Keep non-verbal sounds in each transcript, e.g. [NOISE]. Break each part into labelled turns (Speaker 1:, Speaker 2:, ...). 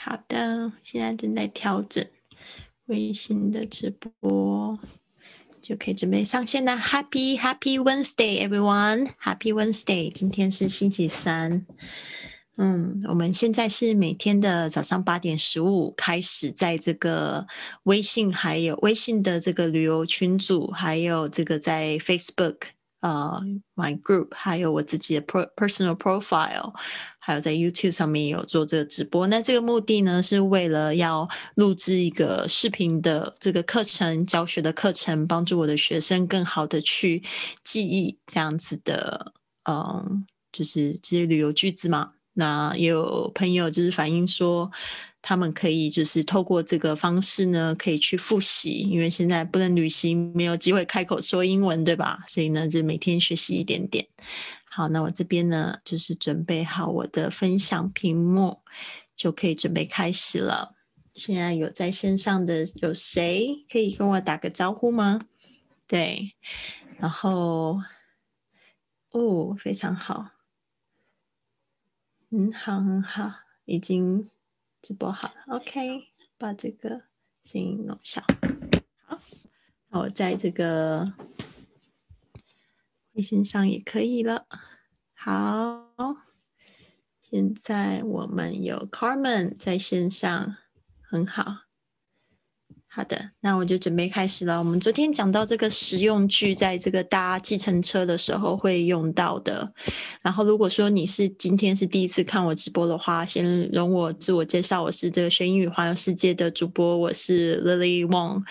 Speaker 1: 好的，现在正在调整微信的直播，就可以准备上线了。Happy Happy Wednesday, everyone! Happy Wednesday! 今天是星期三。嗯，我们现在是每天的早上八点十五开始，在这个微信还有微信的这个旅游群组，还有这个在 Facebook 呃 My Group，还有我自己的 Pro Personal Profile，还有在 YouTube 上面有做这个直播。那这个目的呢，是为了要录制一个视频的这个课程教学的课程，帮助我的学生更好的去记忆这样子的，嗯，就是这些旅游句子嘛。那也有朋友就是反映说，他们可以就是透过这个方式呢，可以去复习，因为现在不能旅行，没有机会开口说英文，对吧？所以呢，就每天学习一点点。好，那我这边呢，就是准备好我的分享屏幕，就可以准备开始了。现在有在线上的有谁可以跟我打个招呼吗？对，然后，哦，非常好。嗯，好，很好，已经直播好了。OK，把这个声音弄小。好，我在这个微信上也可以了。好，现在我们有 Carmen 在线上，很好。好的，那我就准备开始了。我们昨天讲到这个实用句，在这个搭计程车的时候会用到的。然后，如果说你是今天是第一次看我直播的话，先容我自我介绍，我是这个学英语环游世界的主播，我是 Lily Wong。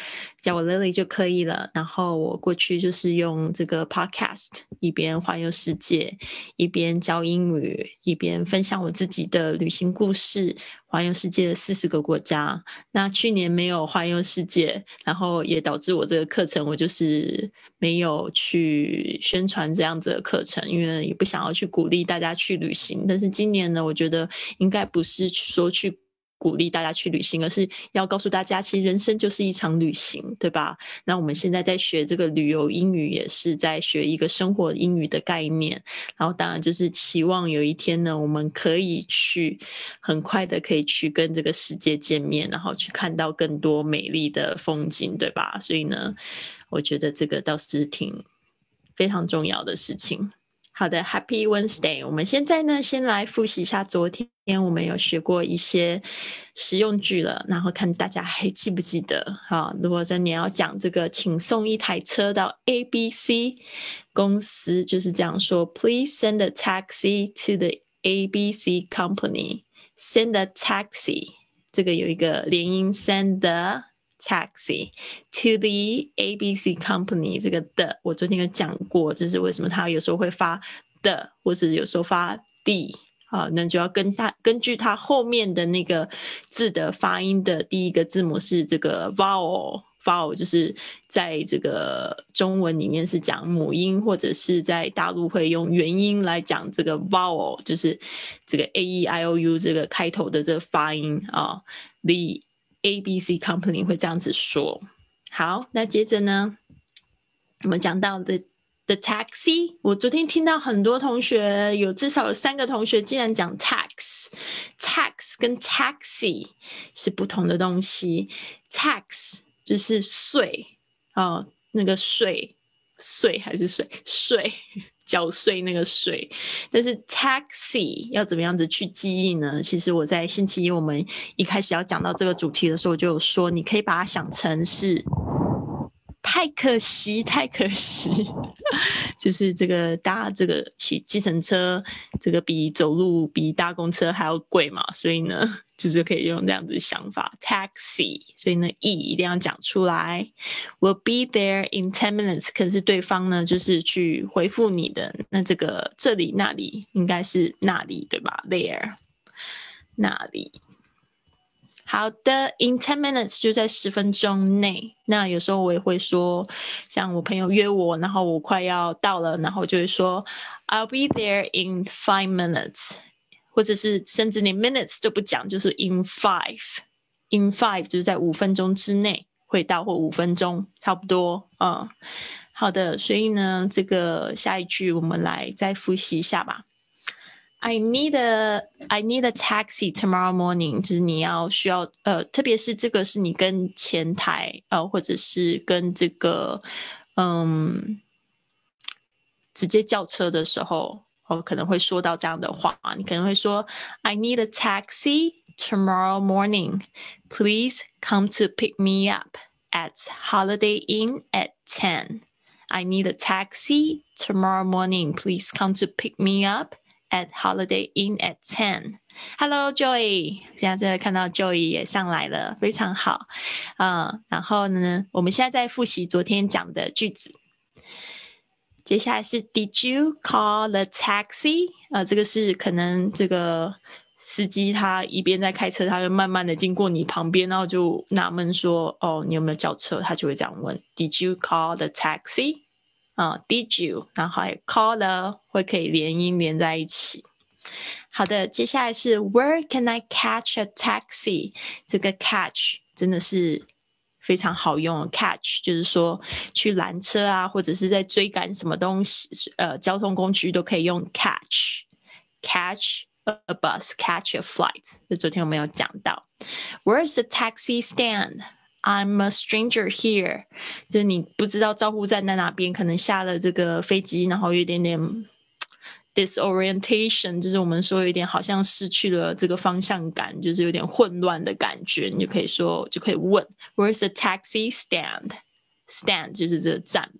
Speaker 1: 叫我 Lily 就可以了。然后我过去就是用这个 Podcast，一边环游世界，一边教英语，一边分享我自己的旅行故事，环游世界的四十个国家。那去年没有环游世界，然后也导致我这个课程我就是没有去宣传这样子的课程，因为也不想要去鼓励大家去旅行。但是今年呢，我觉得应该不是说去。鼓励大家去旅行，而是要告诉大家，其实人生就是一场旅行，对吧？那我们现在在学这个旅游英语，也是在学一个生活英语的概念。然后，当然就是期望有一天呢，我们可以去很快的可以去跟这个世界见面，然后去看到更多美丽的风景，对吧？所以呢，我觉得这个倒是挺非常重要的事情。好的，Happy Wednesday。我们现在呢，先来复习一下昨天我们有学过一些实用句了，然后看大家还记不记得哈？如果说你要讲这个，请送一台车到 A B C 公司，就是这样说：Please send a taxi to the A B C company. Send a taxi，这个有一个连音，send taxi to the ABC company，这个的我昨天有讲过，就是为什么它有时候会发的，或者有时候发 d 啊，那就要跟它根据它后面的那个字的发音的第一个字母是这个 vowel，vowel 就是在这个中文里面是讲母音，或者是在大陆会用元音来讲这个 vowel，就是这个 a e i o u 这个开头的这个发音啊，the。A B C company 会这样子说。好，那接着呢，我们讲到的 the taxi。我昨天听到很多同学，有至少有三个同学竟然讲 tax，tax 跟 taxi 是不同的东西。tax 就是税哦，那个税，税还是税？[LAUGHS] 税。缴税那个税，但是 taxi 要怎么样子去记忆呢？其实我在星期一我们一开始要讲到这个主题的时候，就有说你可以把它想成是太可惜，[LAUGHS] 太可惜，[LAUGHS] 就是这个搭这个骑计程车，这个比走路比搭公车还要贵嘛，所以呢。就是可以用这样子想法，taxi，所以呢，e 一定要讲出来。Will be there in ten minutes。可是对方呢，就是去回复你的，那这个这里那里应该是那里对吧？There，那里。好的，in ten minutes 就在十分钟内。那有时候我也会说，像我朋友约我，然后我快要到了，然后就会说，I'll be there in five minutes。或者是甚至连 minutes 都不讲，就是 in five，in five 就是在五分钟之内会到，或五分钟差不多嗯。好的，所以呢，这个下一句我们来再复习一下吧。I need a I need a taxi tomorrow morning，就是你要需要呃，特别是这个是你跟前台呃，或者是跟这个嗯直接叫车的时候，哦可能会说到这样的话，你可能会说 I need a taxi tomorrow morning. Please come to pick me up at Holiday Inn at ten. I need a taxi tomorrow morning. Please come to pick me up at Holiday Inn at ten. Hello, Joy，现在在看到 Joy 也上来了，非常好。嗯，然后呢，我们现在在复习昨天讲的句子。 接下来是 Did you call the taxi？啊，这个是可能这个司机他一边在开车，他就慢慢的经过你旁边，然后就纳闷说：“哦，你有没有叫车？”他就会这样问：“Did you call the taxi？” 啊，Did you？然后还有 call 的会可以连音连在一起。好的，接下来是 Where can I catch a taxi？这个 catch 真的是非常好用，catch 就是说去拦车啊，或者是在追赶什么东西，呃，交通工具都可以用 catch，catch a bus，catch a flight。这昨天我们有讲到，Where is the taxi stand？I'm a stranger here，就是你不知道招呼站在哪边，可能下了这个飞机，然后有一点点 disorientation，就是我们说有点好像失去了这个方向感，就是有点混乱的感觉，你就可以说就可以问 Where's the taxi stand？Stand 就是这个站。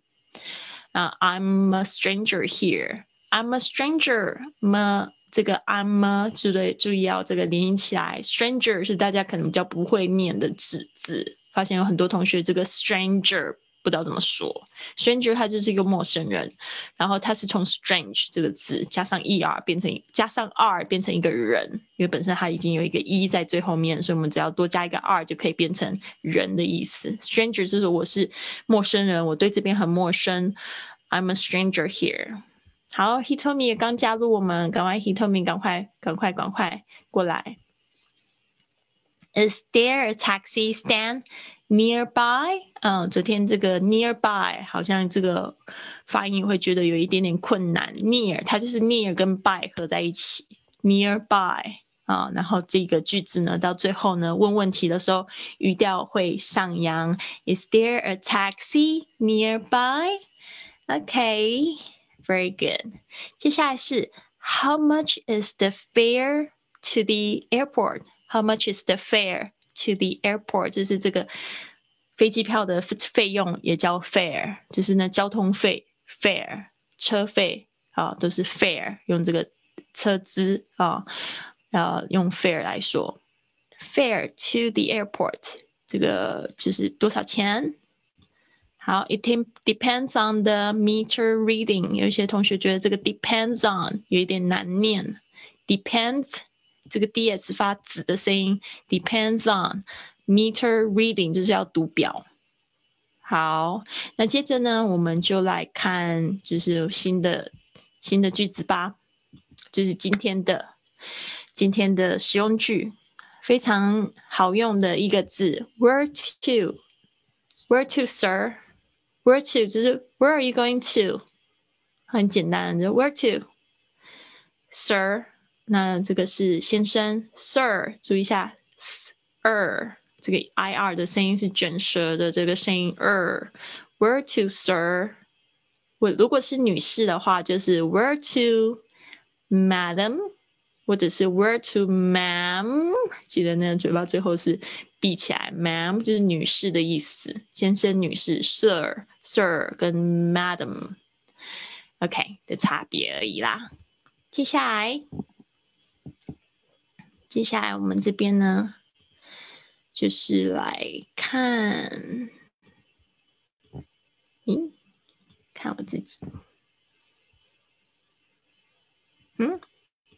Speaker 1: 啊、，I'm a stranger here。I'm a stranger。么这个 I'm a 注意注意要这个连起来，stranger 是大家可能比较不会念的字字。发现有很多同学这个 stranger 不知道怎么说，stranger 它就是一个陌生人，然后它是从 strange 这个字加上 er 变成加上 r 变成一个人，因为本身它已经有一个 e 在最后面，所以我们只要多加一个 r 就可以变成人的意思。stranger 就是我是陌生人，我对这边很陌生，I'm a stranger here。好，Hitomi 也刚加入我们，赶快 Hitomi 赶快赶快赶快过来。Is there a taxi stand nearby？嗯，昨天这个 nearby 好像这个发音会觉得有一点点困难。near 它就是 near 跟 by 合在一起，nearby 啊。然后这个句子呢，到最后呢，问问题的时候语调会上扬。Is there a taxi nearby？Okay，very good。接下来是 How much is the fare to the airport？How much is the fare to the airport？就是这个飞机票的费用也叫 fare，就是呢交通费 fare 车费啊都是 fare，用这个车资啊，要用 fare 来说，fare to the airport 这个就是多少钱？好，it depends on the meter reading。有一些同学觉得这个 depends on 有一点难念，depends。 这个 d s 发子的声音，depends on meter reading 就是要读表。好，那接着呢，我们就来看就是新的新的句子吧，就是今天的今天的实用句，非常好用的一个字，where to，where to sir，where to 就是 where are you going to，很简单，就 where to，sir。那这个是先生，Sir，注意一下，Sir，这个 i r 的声音是卷舌的这个声音，er。Where to, sir？我如果是女士的话，就是 Where to, madam，或者是 Where to, ma'am。记得那个嘴巴最后是闭起来，ma'am 就是女士的意思，先生、女士，Sir、Sir 跟 Madam，OK 的差别而已啦。接下来。接下来我们这边呢，就是来看，嗯，看我自己，嗯，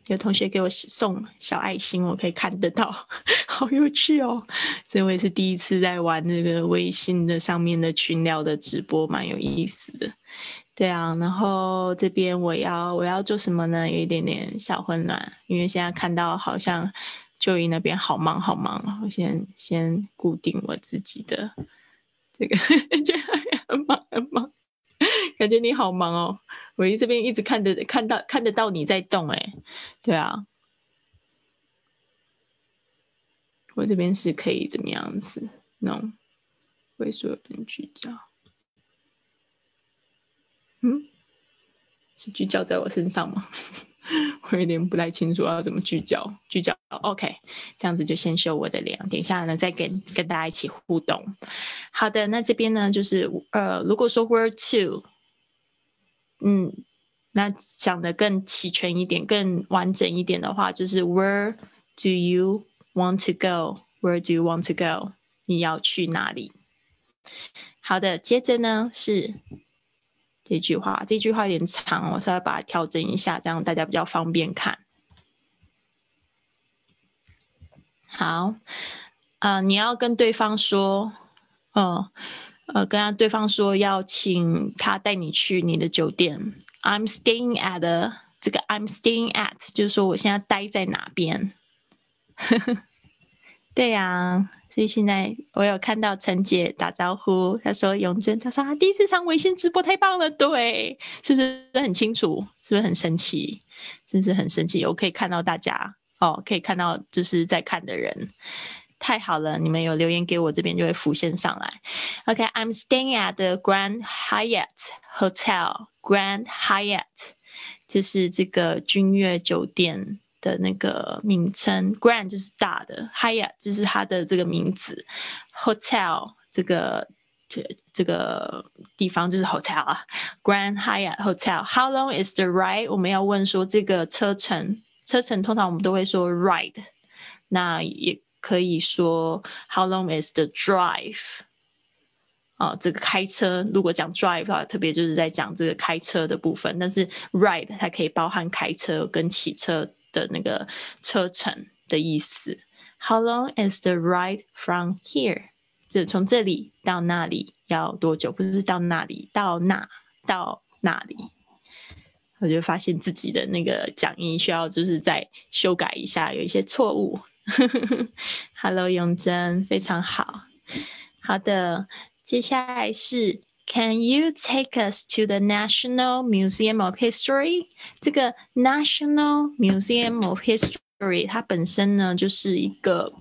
Speaker 1: 有同学给我送小爱心，我可以看得到，[LAUGHS] 好有趣哦！这我也是第一次在玩那个微信的上面的群聊的直播，蛮有意思的。对啊，然后这边我要我要做什么呢？有一点点小混乱，因为现在看到好像就医那边好忙好忙，我先先固定我自己的这个，[LAUGHS] 觉得很忙很忙，感觉你好忙哦。我这边一直看得看到看得到你在动，哎，对啊，我这边是可以怎么样子弄，为所有人聚焦，嗯，是聚焦在我身上吗？[LAUGHS] 我有点不太清楚要怎么聚焦，聚焦，OK，这样子就先修我的脸，等一下呢再跟跟大家一起互动。好的，那这边呢就是呃，如果说 where to。嗯，那讲的更齐全一点、更完整一点的话，就是 Where do you want to go? Where do you want to go? 你要去哪里？好的，接着呢是这句话，这句话有点长，我稍微把它调整一下，这样大家比较方便看。好，呃，你要跟对方说，嗯。呃跟他对方说要请他带你去你的酒店。I'm staying at the, 这个 I'm staying at 就是说我现在待在哪边。[LAUGHS] 对呀，所以现在我有看到陈姐打招呼，她说永贞，她说啊第一次上微信直播太棒了，对，是不是很清楚？是不是很神奇？真是很神奇，我可以看到大家哦，可以看到就是在看的人。太好了，你们有留言给我，这边就会浮现上来。OK，I'm staying at the Grand Hyatt Hotel. Grand Hyatt 就是这个君悦酒店的那个名称。Grand 就是大的，Hyatt 就是它的这个名字。Hotel 这个这这个地方就是 hotel 啊。Grand Hyatt Hotel. How long is the ride？我们要问说这个车程，车程通常我们都会说 ride，那也。 可以说 How long is the drive？啊，这个开车如果讲 drive 的话，特别就是在讲这个开车的部分。但是 ride 它可以包含开车跟骑车的那个车程的意思。How long is the ride from here？就从这里到那里要多久？不是到那里，到那到那里。我就发现自己的那个讲义需要就是再修改一下，有一些错误。[LAUGHS] Hello，永贞，非常好。好的，接下来是 Can you take us to the National Museum of History？这个 National Museum of History 它本身呢就是一个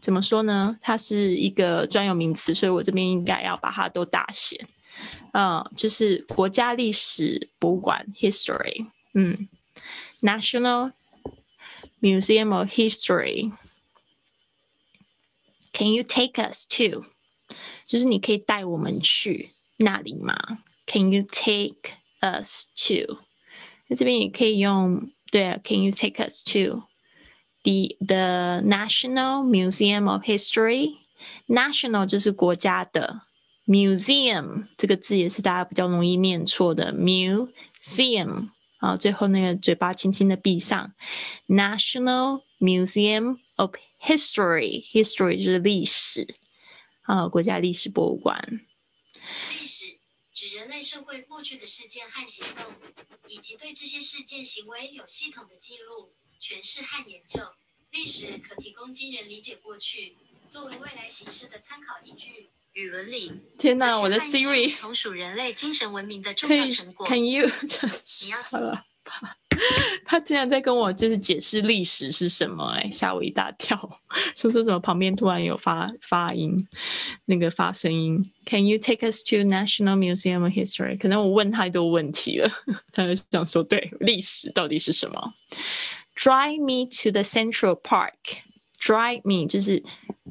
Speaker 1: 怎么说呢？它是一个专有名词，所以我这边应该要把它都大写。嗯，就是国家历史博物馆 History，嗯，National Museum of History。Can you take us to？就是你可以带我们去那里吗？Can you take us to？那这边也可以用，对啊，Can you take us to the the National Museum of History？National 就是国家的 ，Museum 这个字也是大家比较容易念错的，Museum 啊，最后那个嘴巴轻轻的闭上，National Museum of History, history 就是历史啊，国家历史博物馆。
Speaker 2: 历史指人类社会过去的事件和行动，以及对这些事件行为有系统的记录、诠释和研究。历史可提供惊人理解过去，作为未来形式的参考依据与伦理。
Speaker 1: 天哪，我的 Siri
Speaker 2: 同属人类精神文明的重要成果。
Speaker 1: Can you？[LAUGHS]
Speaker 2: 你要
Speaker 1: 好了。[LAUGHS] 他竟然在跟我就是解释历史是什么，哎，吓我一大跳。[LAUGHS] 说说什么旁边突然有发发音，那个发声音。Can you take us to National Museum of History？可能我问太多问题了，他就想说，对，历史到底是什么？Drive me to the Central Park。Drive me 就是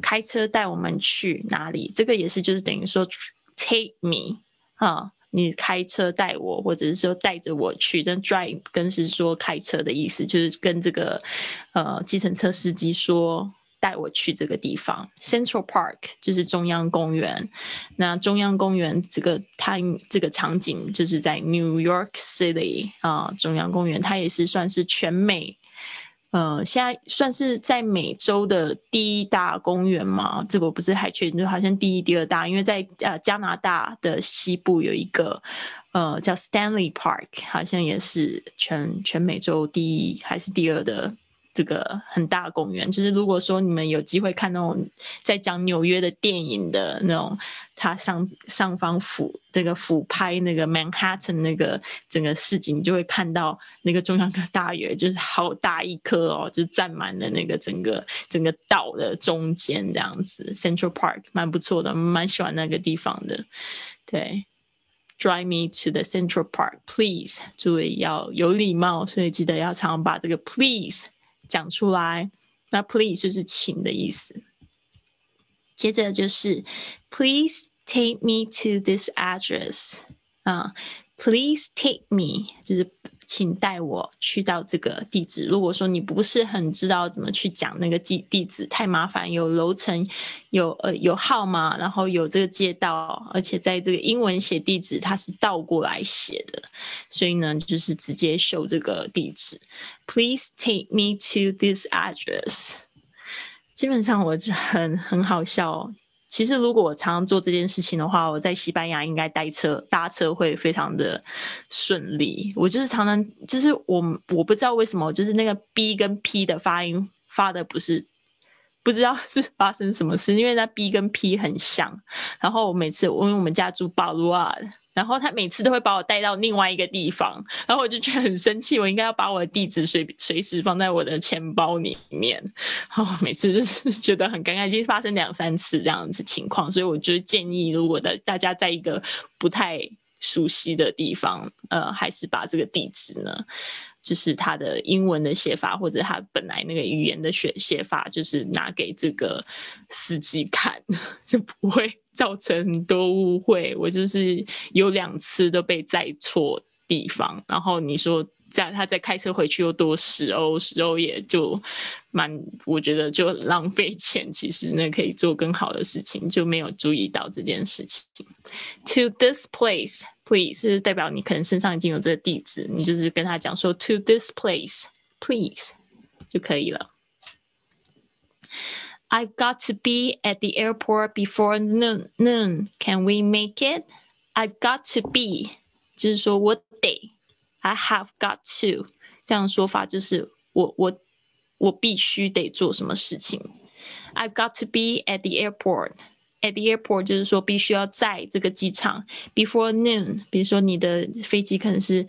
Speaker 1: 开车带我们去哪里？这个也是就是等于说 take me 啊。你开车带我，或者是说带着我去，但 drive 跟是说开车的意思，就是跟这个呃计程车司机说带我去这个地方。Central Park 就是中央公园，那中央公园这个它这个场景就是在 New York City 啊，中央公园它也是算是全美。呃，现在算是在美洲的第一大公园嘛？这个我不是还确定，就好像第一、第二大，因为在呃加拿大的西部有一个呃叫 Stanley Park，好像也是全全美洲第一还是第二的这个很大公园，就是如果说你们有机会看那种在讲纽约的电影的那种，它上上方俯那个俯拍那个 Manhattan 那个整个市景，就会看到那个中央的大园，就是好大一棵哦，就占满了那个整个整个岛的中间这样子，Central Park 蛮不错的，蛮喜欢那个地方的，对。Drive me to the Central Park, please。注意要有礼貌，所以记得要常把这个 please 讲出来。那 please 就是请的意思。接着就是 please take me to this address。啊，please take me 就是。 请带我去到这个地址。如果说你不是很知道怎么去讲那个地地址，太麻烦，有楼层，有呃有号码，然后有这个街道，而且在这个英文写地址它是倒过来写的，所以呢就是直接秀这个地址。Please take me to this address。基本上我很很好笑。其实，如果我常常做这件事情的话，我在西班牙应该搭车搭车会非常的顺利。我就是常常就是我我不知道为什么，就是那个 B 跟 P 的发音发的不是。不知道 [LAUGHS] 是发生什么事，因为那 B 跟 P 很像。然后我每次，因为我们家住巴鲁尔，然后他每次都会把我带到另外一个地方，然后我就觉得很生气，我应该要把我的地址随随时放在我的钱包里面。然后每次就是 [LAUGHS] 觉得很尴尬，已经发生两三次这样子情况，所以我就建议，如果的大家在一个不太熟悉的地方，呃，还是把这个地址呢。就是他的英文的写法，或者他本来那个语言的写写法，就是拿给这个司机看，[LAUGHS] 就不会造成很多误会。我就是有两次都被载错地方，然后你说在他再开车回去又多十欧，十欧也就蛮，我觉得就浪费钱。其实那可以做更好的事情，就没有注意到这件事情。To this place. Please 是代表你可能身上已经有这个地址，你就是跟他讲说 to this place, please 就可以了。I've got to be at the airport before noon. Noon, can we make it? I've got to be 就是说我得，I have got to 这样说法就是我我我必须得做什么事情。I've got to be at the airport. At the airport 就是说必须要在这个机场 before noon。比如说你的飞机可能是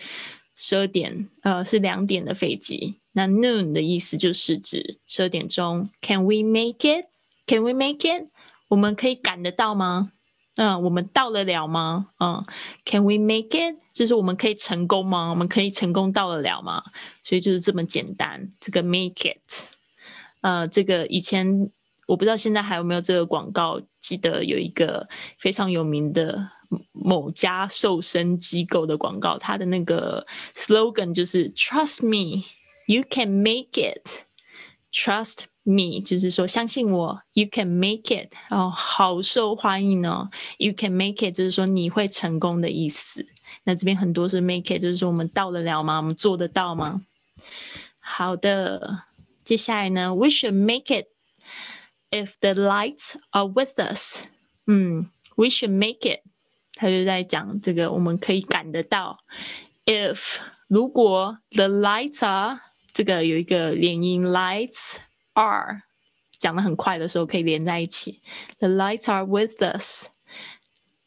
Speaker 1: 十二点，呃，是两点的飞机。那 noon 的意思就是指十二点钟。Can we make it? Can we make it? 我们可以赶得到吗？嗯，我们到得了吗？嗯，Can we make it? 就是我们可以成功吗？我们可以成功到得了吗？所以就是这么简单。这个 make it，呃，这个以前。我不知道现在还有没有这个广告。记得有一个非常有名的某家瘦身机构的广告，它的那个 slogan 就是 “Trust me, you can make it.” Trust me，就是说相信我，you can make it。哦，好受欢迎哦，you can make it，就是说你会成功的意思。那这边很多是 make it，就是说我们到得了吗？我们做得到吗？好的，接下来呢，we should make it。If the lights are with us，嗯，we should make it。 他就在讲这个，我们可以赶得到。If 如果 the lights are，这个有一个连音，lights are 讲的很快的时候可以连在一起。The lights are with us。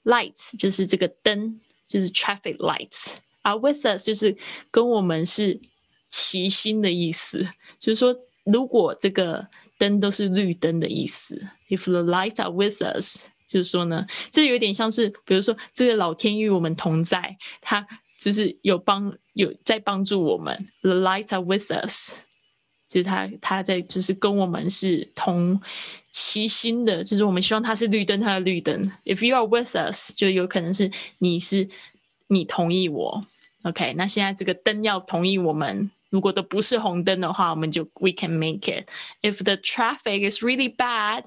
Speaker 1: Lights 就是这个灯，就是 traffic lights。Are with us 就是跟我们是齐心的意思，就是说如果这个。灯都是绿灯的意思。If the lights are with us，就是说呢，这有点像是，比如说这个老天与我们同在，他就是有帮有在帮助我们。The lights are with us，就是他他在就是跟我们是同齐心的，就是我们希望他是绿灯，他的绿灯。If you are with us，就有可能是你是你同意我。OK，那现在这个灯要同意我们。如果都不是红灯的话，我们就 we can make it. If the traffic is really bad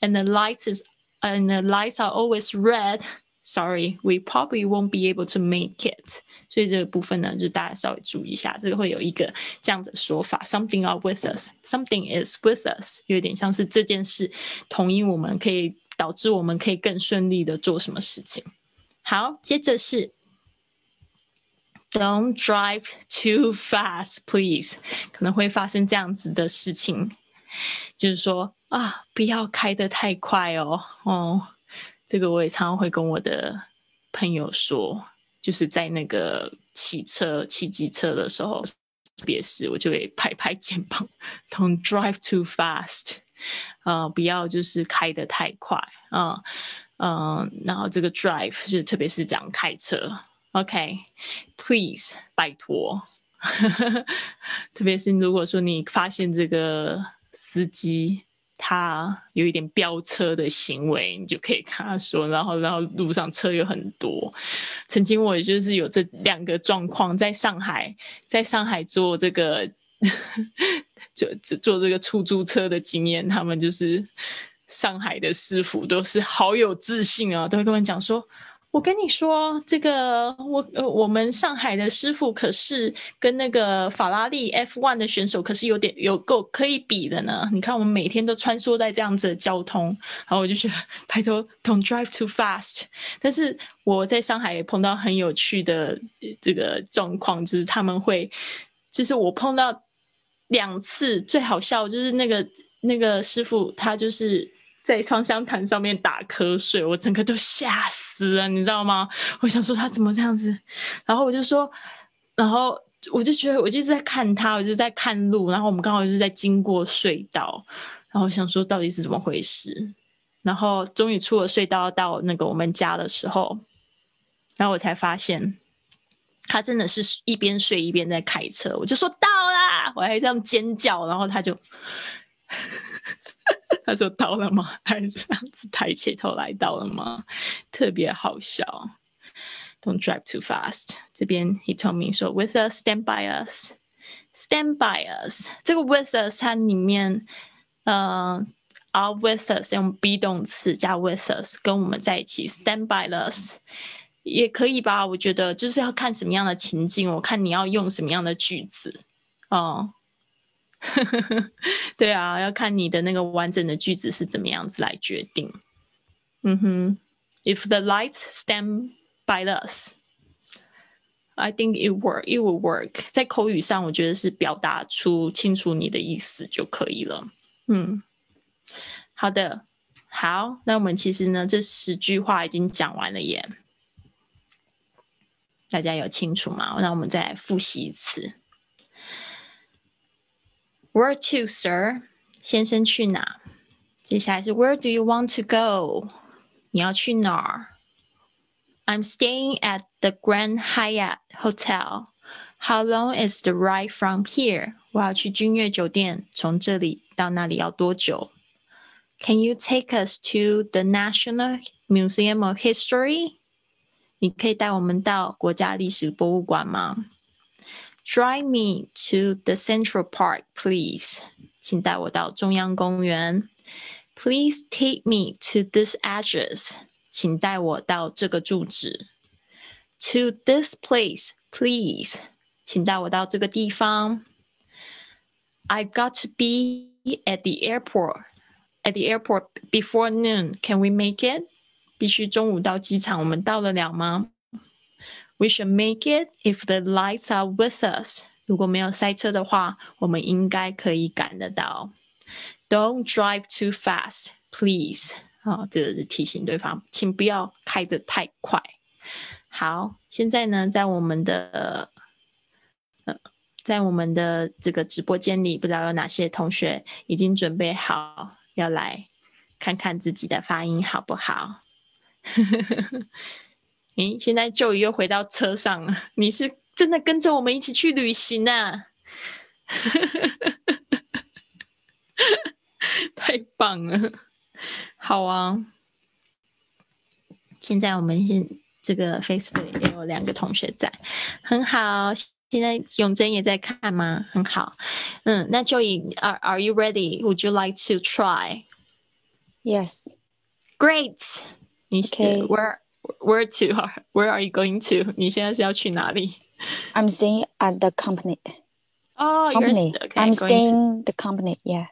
Speaker 1: and the lights is and the lights are always red, sorry, we probably won't be able to make it. 所以这个部分呢，就大家稍微注意一下，这个会有一个这样的说法：something are with us, something is with us，有点像是这件事同意我们可以导致我们可以更顺利的做什么事情。好，接着是 Don't drive too fast, please。可能会发生这样子的事情，就是说 啊，不要开得太快哦。哦，这个我也常常会跟我的朋友说，就是在那个骑车、骑机车的时候，特别是我就会拍拍肩膀，Don't drive too fast。啊，不要就是开得太快啊，嗯，然后这个 drive 是特别是讲开车。OK，please，拜托。[LAUGHS] 特别是如果说你发现这个司机他有一点飙车的行为，你就可以跟他说。[LAUGHS] 然后，然后路上车又很多。曾经我就是有这两个状况，在上海，在上海坐这个，[LAUGHS] 就坐这个出租车的经验。他们就是上海的师傅，都是好有自信啊，都会跟我讲说。我跟你说，这个我呃，我们上海的师傅可是跟那个法拉利 F1 的选手可是有点有够可以比的呢。你看，我们每天都穿梭在这样子的交通，然后我就觉得拜托，Don't drive too fast。但是我在上海也碰到很有趣的这个状况，就是他们会，就是我碰到两次最好笑，就是那个那个师傅他就是。在窗香坛上面打瞌睡，我整个都吓死了，你知道吗？我想说他怎么这样子，然后我就说，然后我就觉得我就在看他，我就在看路，然后我们刚好就是在经过隧道，然后想说到底是怎么回事，然后终于出了隧道到那个我们家的时候，然后我才发现他真的是一边睡一边在开车，我就说到啦，我还这样尖叫，然后他就。他说到了吗？还是这样子抬起头来到了吗？特别好笑。Don't drive too fast。这边 he told me 说 with us stand by us stand by us。这个 with us 它里面呃 are with us 用 be 动词加 with us 跟我们在一起 stand by us 也可以吧？我觉得就是要看什么样的情境，我看你要用什么样的句子哦。呵呵呵对啊，要看你的那个完整的句子是怎么样子来决定。嗯哼，If the lights stand by us, I think it work. It will work. 在口语上，我觉得是表达出清楚你的意思就可以了。嗯，好的，好，那我们其实呢，这十句话已经讲完了耶。大家有清楚吗？那我们再复习一次。Where to, sir？先生去哪？接下来是 Where do you want to go？你要去哪儿？I'm staying at the Grand Hyatt Hotel. How long is the ride from here？我要去君悦酒店，从这里到那里要多久？Can you take us to the National Museum of History？你可以带我们到国家历史博物馆吗 ？Drive me to the Central Park, please. 请带我到中央公园。Please take me to this address. 请带我到这个住址。To this place, please. 请带我到这个地方。I got to be at the airport. At the airport before noon. Can we make it? 必须中午到机场，我们到得了吗 ？We should make it if the lights are with us。如果没有塞车的话，我们应该可以赶得到。Don't drive too fast, please。啊，这个是提醒对方，请不要开得太快。好，现在呢，在我们的呃，在我们的这个直播间里，不知道有哪些同学已经准备好要来看看自己的发音好不好？诶，现在就又回到车上了。你是真的跟着我们一起去旅行啊？[LAUGHS] 太棒了！好啊，现在我们现这个 Facebook 也有两个同学在，很好。现在永贞也在看吗？很好。嗯，那 Joey，Are Are you ready? Would you like to try?
Speaker 3: Yes.
Speaker 1: Great. 你 Where? Where to? Where are you going to? 你现在是要去哪里？
Speaker 3: I'm staying at the company.
Speaker 1: Oh,
Speaker 3: company.
Speaker 1: Okay,
Speaker 3: I'm staying to... the company. Yeah.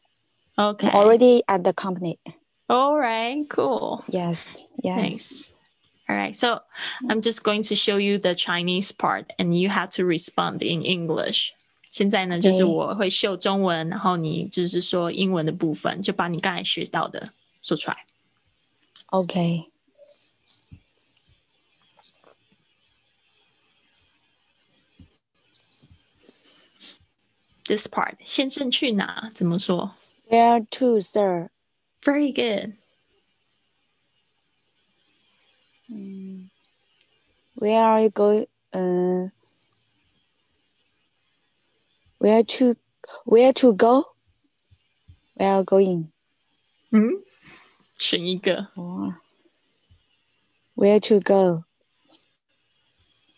Speaker 1: Okay. I'm
Speaker 3: already at the company.
Speaker 1: All right. Cool.
Speaker 3: Yes. Yes.
Speaker 1: Nice. All right, so I'm just going to show you the Chinese part, and you have to respond in English. 现在呢，就是我会秀中文，然后你就是说英文的部分，就把你刚才学到的说出来。
Speaker 3: Okay.
Speaker 1: This part，先生去哪？怎么说
Speaker 3: Where to, sir?
Speaker 1: ？Very good.
Speaker 3: Where are you going? Uh, where to? Where to go? Where are you going?
Speaker 1: 嗯，选一个。
Speaker 3: Or where to go?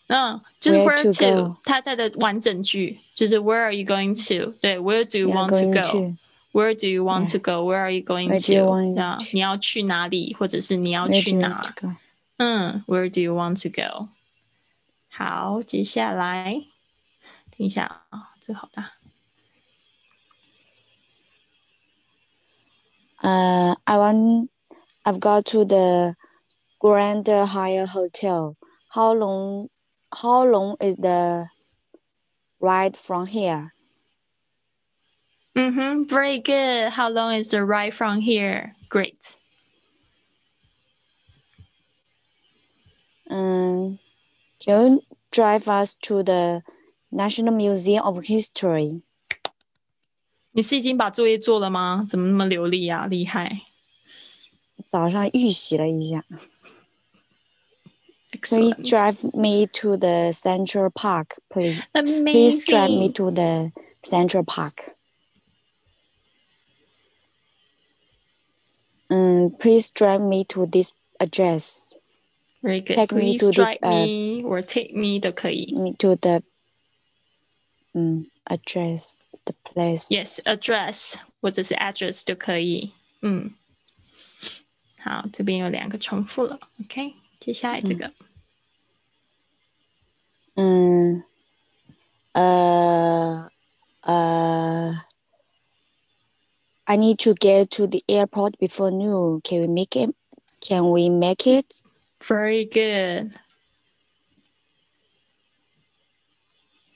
Speaker 1: 嗯，就是
Speaker 3: Where
Speaker 1: where
Speaker 3: to
Speaker 1: to，
Speaker 3: go
Speaker 1: 它它的完整句就是 Where are you going to？对，Where do you
Speaker 3: We are
Speaker 1: want to
Speaker 3: going
Speaker 1: go？
Speaker 3: to.
Speaker 1: Where do you want
Speaker 3: Yeah.
Speaker 1: to go? Where are you going
Speaker 3: Where do you
Speaker 1: to？
Speaker 3: want
Speaker 1: 啊，
Speaker 3: to-
Speaker 1: 你要去哪里，或者是你要
Speaker 3: Where
Speaker 1: 去
Speaker 3: do you
Speaker 1: 哪
Speaker 3: want？to go?
Speaker 1: 嗯，Where do you want to go？好，接下来听一下啊，这个好大。
Speaker 3: Uh, I want. I've got to the Grand Hyatt Hotel. How long? How long is the ride from here?
Speaker 1: 嗯哼，Very good. How long is the ride from here? Great.
Speaker 3: Um, can you drive us to the National Museum of History?
Speaker 1: 你是已经把作业做了吗？怎么那么流利啊？厉害
Speaker 3: 早上预习了一下。 Please
Speaker 1: ！Excellent.
Speaker 3: drive me to the Central Park, please. Please drive me
Speaker 1: Amazing.
Speaker 3: to the Central Park. Um, please drive me to this address.
Speaker 1: Very good.
Speaker 3: Take me
Speaker 1: Please
Speaker 3: to this,
Speaker 1: drive
Speaker 3: uh,
Speaker 1: me or take me 都可以。
Speaker 3: Me to the um address, the place.
Speaker 1: Yes, address 或者是 address 都可以。嗯，好，这边有两个重复了。OK，接下来这个。
Speaker 3: Um. Uh. Uh. I need to get to the airport before noon. Can we make it? Can we make it?
Speaker 1: Very good.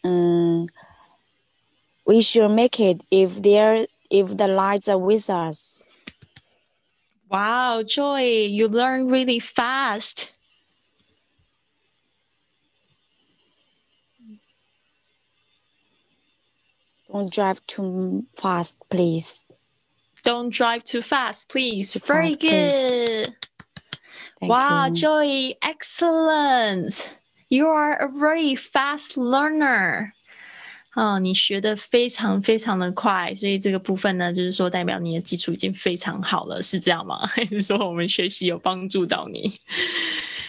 Speaker 3: Um, we should make it if there if the lights are with us.
Speaker 1: Wow, Joy, you learn really fast.
Speaker 3: Don't drive too fast, please.
Speaker 1: Don't drive too fast, please.
Speaker 3: Too
Speaker 1: Very
Speaker 3: fast, please.
Speaker 1: good.
Speaker 3: Thank
Speaker 1: wow,
Speaker 3: you.
Speaker 1: Joy, excellent. You are a very fast learner. 哦，你学的非常非常的快，所以这个部分呢，就是说代表你的基础已经非常好了，是这样吗？还是说我们学习有帮助到你？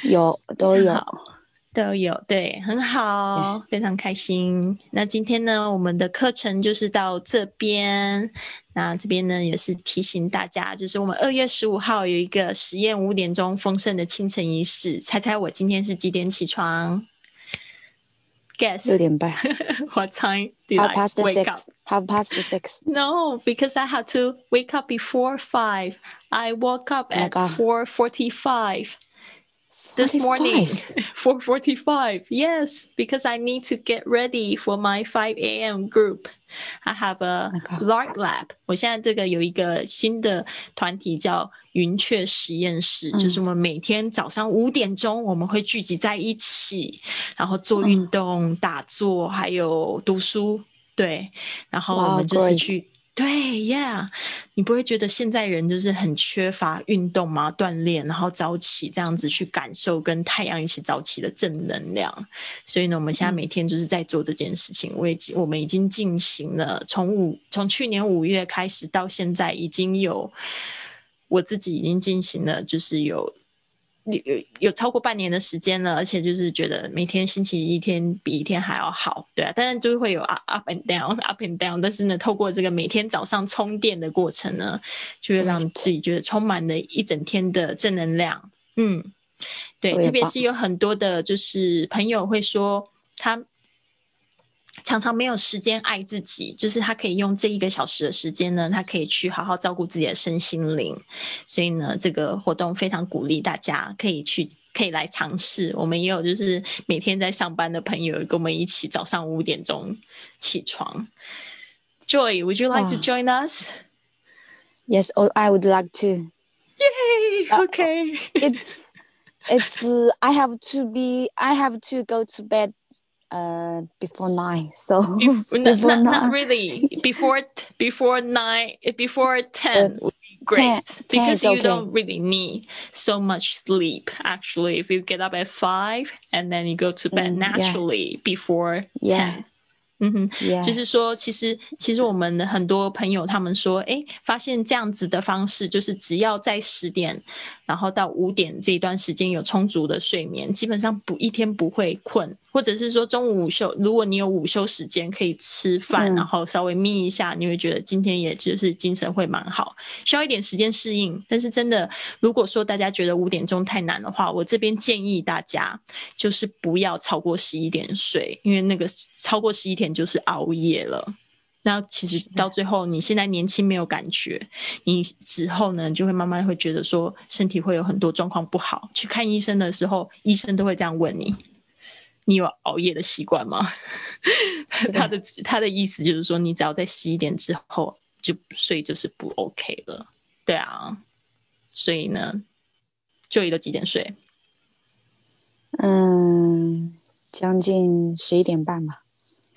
Speaker 3: 有都有。 [LAUGHS]
Speaker 1: 都有，对，很好，非常开心。那今天呢，我们的课程就是到这边。那这边呢，也是提醒大家，就是我们二月十五号有一个实验五点钟丰盛的清晨仪式。猜猜我今天是几点起床？Guess 六
Speaker 3: 点半
Speaker 1: what time did I
Speaker 3: past
Speaker 1: wake up?
Speaker 3: six. Half past six.
Speaker 1: No, because I had to wake up before five. I woke up
Speaker 3: Oh
Speaker 1: at four forty-five. this morning [LAUGHS]
Speaker 3: 45.
Speaker 1: 4:45 yes because i need to get ready for my 5 a.m group i have a
Speaker 3: my God.
Speaker 1: lark lab 我现在这个有一个新的团体叫云雀实验室，
Speaker 3: 嗯
Speaker 1: 就是我们每天早上五点钟我们会聚集在一起，然后做运动、打坐，还有读书。对，然后我
Speaker 3: Wow,
Speaker 1: 们就是
Speaker 3: great.
Speaker 1: 去 对，Yeah，你不会觉得现在人就是很缺乏运动吗？锻炼，然后早起这样子去感受跟太阳一起早起的正能量。所以呢，我们现在每天就是在做这件事情。我已经我们已经进行了从五从去年五月开始到现在，已经有我自己已经进行了，就是有。有有有超过半年的时间了，而且就是觉得每天星期一天比一天还要好，对啊，当然就是会有 up up and down up and down，但是呢，透过这个每天早上充电的过程呢，就会让自己觉得充满了一整天的正能量，嗯，对，
Speaker 3: 特别
Speaker 1: 是有很多的就是朋友会说他常常没有时间爱自己，就是他可以用这一个小时的时间呢，他可以去好好照顾自己的身心灵。所以呢，这个活动非常鼓励大家可以去，可以来尝试。我们也有就是每天在上班的朋友跟我们一起早上五点钟起床。Joy，would you like to join us?
Speaker 3: Yes, oh, I would like to.
Speaker 1: Yay! Okay.
Speaker 3: It's it's uh, I have to be I have to go to bed uh before nine. [LAUGHS] So
Speaker 1: Bef- [LAUGHS] not,
Speaker 3: before
Speaker 1: not, not
Speaker 3: nine.
Speaker 1: really. Before t- before nine, before ten would be great
Speaker 3: 10
Speaker 1: because
Speaker 3: is
Speaker 1: you
Speaker 3: okay.
Speaker 1: don't really need so much sleep. Actually, if you get up at five and then you go to bed
Speaker 3: Mm, yeah.
Speaker 1: naturally before
Speaker 3: Yeah.
Speaker 1: ten. 嗯哼，
Speaker 3: Yeah.
Speaker 1: 就是说，其实其实我们的很多朋友他们说，哎，发现这样子的方式，就是只要在十点，然后到五点这一段时间有充足的睡眠，基本上不一天不会困， 或者是说中午午休，如果你有午休时间可以吃饭，
Speaker 3: 嗯
Speaker 1: 然后稍微眯一下，你会觉得今天也就是精神会蛮好，需要一点时间适应。但是真的，如果说大家觉得五点钟太难的话，我这边建议大家就是不要超过十一点睡，因为那个超过十一点就是熬夜了。那其实到最后，你现在年轻没有感觉，你之后呢就会慢慢会觉得说身体会有很多状况不好。去看医生的时候，医生都会这样问你：你有熬夜的习惯吗？[LAUGHS] 他的他的意思就是说，你只要在十一点之后就睡，就是不 OK 了。对啊，所以呢，就一都几点睡？
Speaker 3: 嗯，将近十一点半吧，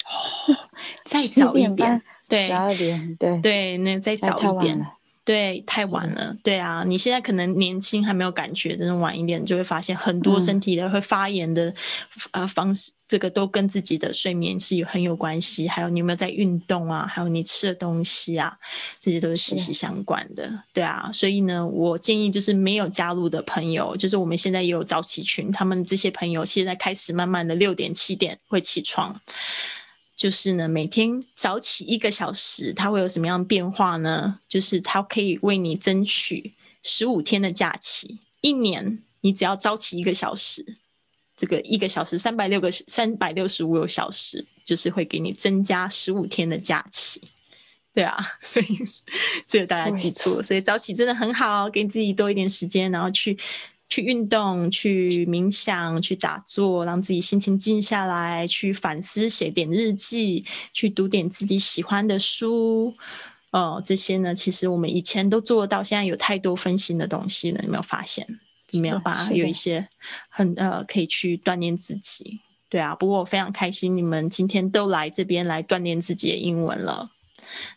Speaker 1: 哦 [LAUGHS]
Speaker 3: 再
Speaker 1: 早一点对
Speaker 3: 十二点，对，
Speaker 1: 对，那再早一点。对，太晚了。对啊，你现在可能年轻还没有感觉，真的晚一点就会发现很多
Speaker 3: 嗯
Speaker 1: 身体的会发炎的、呃方式，这个都跟自己的睡眠是有很有关系。还有你有没有在运动啊？还有你吃的东西啊，这些都是息息相关的。对啊，所以呢，我建议就是没有加入的朋友，就是我们现在也有早起群，他们这些朋友现在开始慢慢的六点七点会起床。就是呢，每天早起一个小时，它会有什么样的变化呢？就是它可以为你争取十五天的假期，一年你只要早起一个小时，这个一个小时三百六个三百六十五个小时，就是会给你增加十五天的假期。对啊，[LAUGHS] 所以这个大家记住了。所以早起真的很好，给自己多一点时间，然后去去运动、去冥想、去打坐，让自己心情静下来，去反思、写点日记，去读点自己喜欢的书。哦，这些呢，其实我们以前都做得到，现在有太多分心的东西了，有没有发现？有没有办法有一些很呃可以去锻炼自己？对啊，不过我非常开心，你们今天都来这边来锻炼自己的英文了。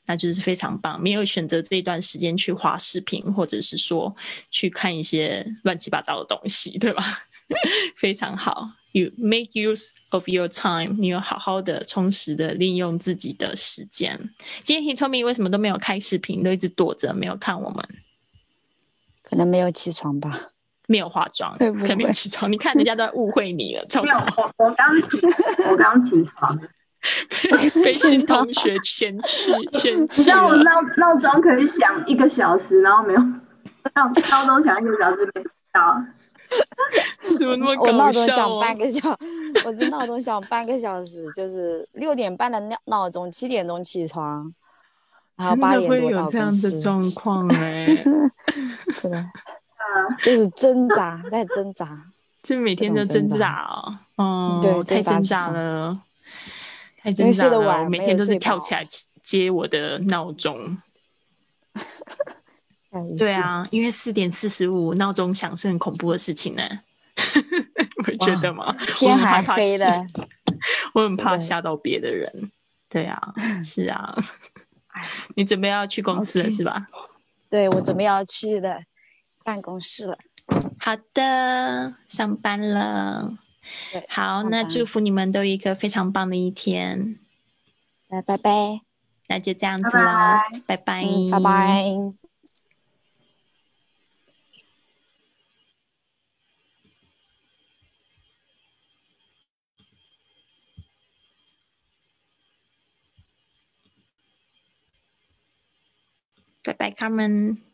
Speaker 1: 那就是非常棒，没有选择这一段时间去划视频，或者是说去看一些乱七八糟的东西，对吧？[LAUGHS] 非常好，You make use of your time，你有好好的、充实的利用自己的时间。今天 Hitomi 为什么都没有开视频，都一直躲着没有看我们？
Speaker 3: 可能没有起床吧。
Speaker 1: 没有化妆，
Speaker 3: 会不
Speaker 1: 可能没有起床。你看人家都在误会你了，糟
Speaker 4: 没有，我我刚起，我刚起床。[LAUGHS]
Speaker 1: 被新 [LAUGHS] 同学嫌弃，[LAUGHS] 嫌
Speaker 4: 你
Speaker 1: 弃
Speaker 4: 知道我。闹闹钟可以响一个小时，然后没有闹闹钟响一个小时没到。
Speaker 1: 怎么那么搞笑我闹、
Speaker 3: 钟响
Speaker 1: 哦？
Speaker 3: 半个小，我是闹钟响半个小时，就是六点半的闹闹钟，七点钟起床，然后
Speaker 1: 真
Speaker 3: 八
Speaker 1: 的会有这样的。状况哎、
Speaker 3: 是的，
Speaker 4: 嗯，
Speaker 3: 就是挣扎，在挣扎。
Speaker 1: 就每天都挣扎哦，哦，
Speaker 3: 对
Speaker 1: 太挣扎了，太
Speaker 3: 因为
Speaker 1: 挣扎了。我每天都是跳起来接我的闹钟。[LAUGHS]
Speaker 3: 哎
Speaker 1: 对，啊，因为四点四十五闹钟响是很恐怖的事情呢，[LAUGHS] 你会觉得吗？
Speaker 3: 天还黑的，
Speaker 1: 我很怕吓到别的人。对啊，[LAUGHS] 是啊。你准备要去公司了是吧？
Speaker 3: 对我准备要去的办公室了。
Speaker 1: 好的，上班了。
Speaker 3: 对，
Speaker 1: 好，那祝福你们都有一个非常棒的一天。
Speaker 3: 拜拜拜，
Speaker 1: 那就这样子
Speaker 4: 拜
Speaker 1: 喽
Speaker 4: 拜，
Speaker 1: 拜拜，
Speaker 3: 嗯，拜拜。
Speaker 1: 拜拜，Carmen。